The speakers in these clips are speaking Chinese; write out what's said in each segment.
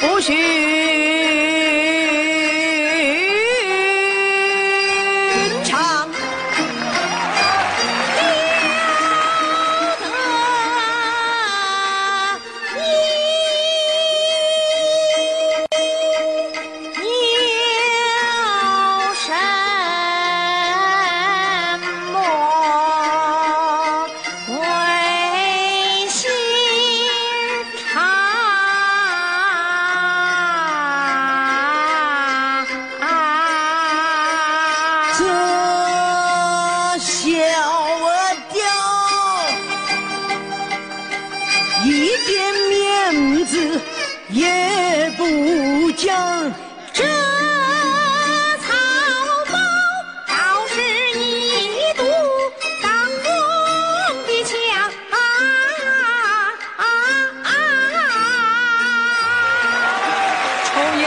不许子也不讲。这草包倒是一堵挡风的墙！抽烟，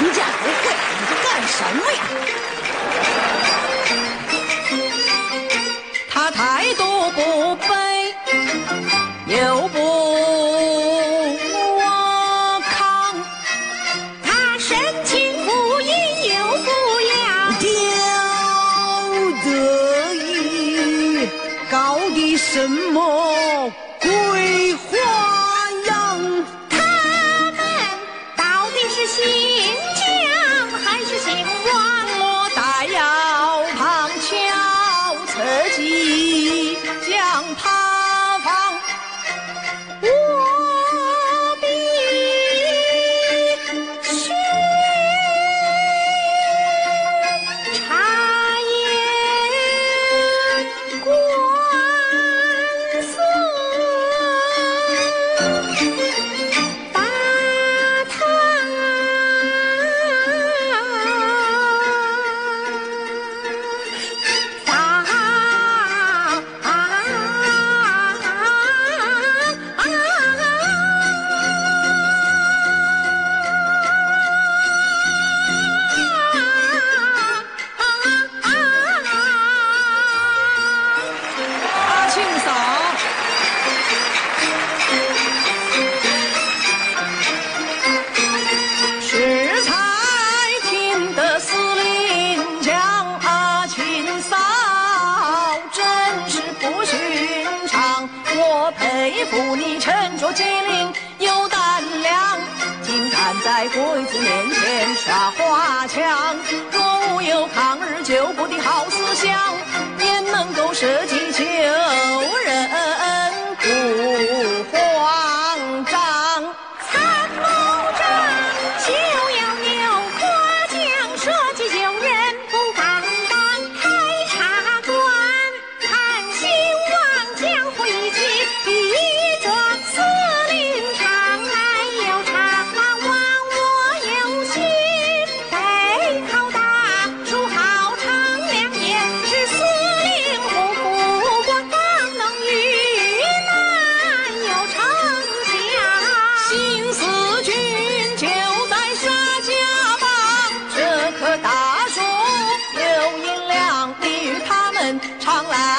人家不会，你这干什么呀？他态度不卑，又不 see. 不寻常，我佩服你沉着机灵有胆量，竟敢在鬼子面前耍花枪。若无有抗日救国的好思想，焉能够舍己救人。常来。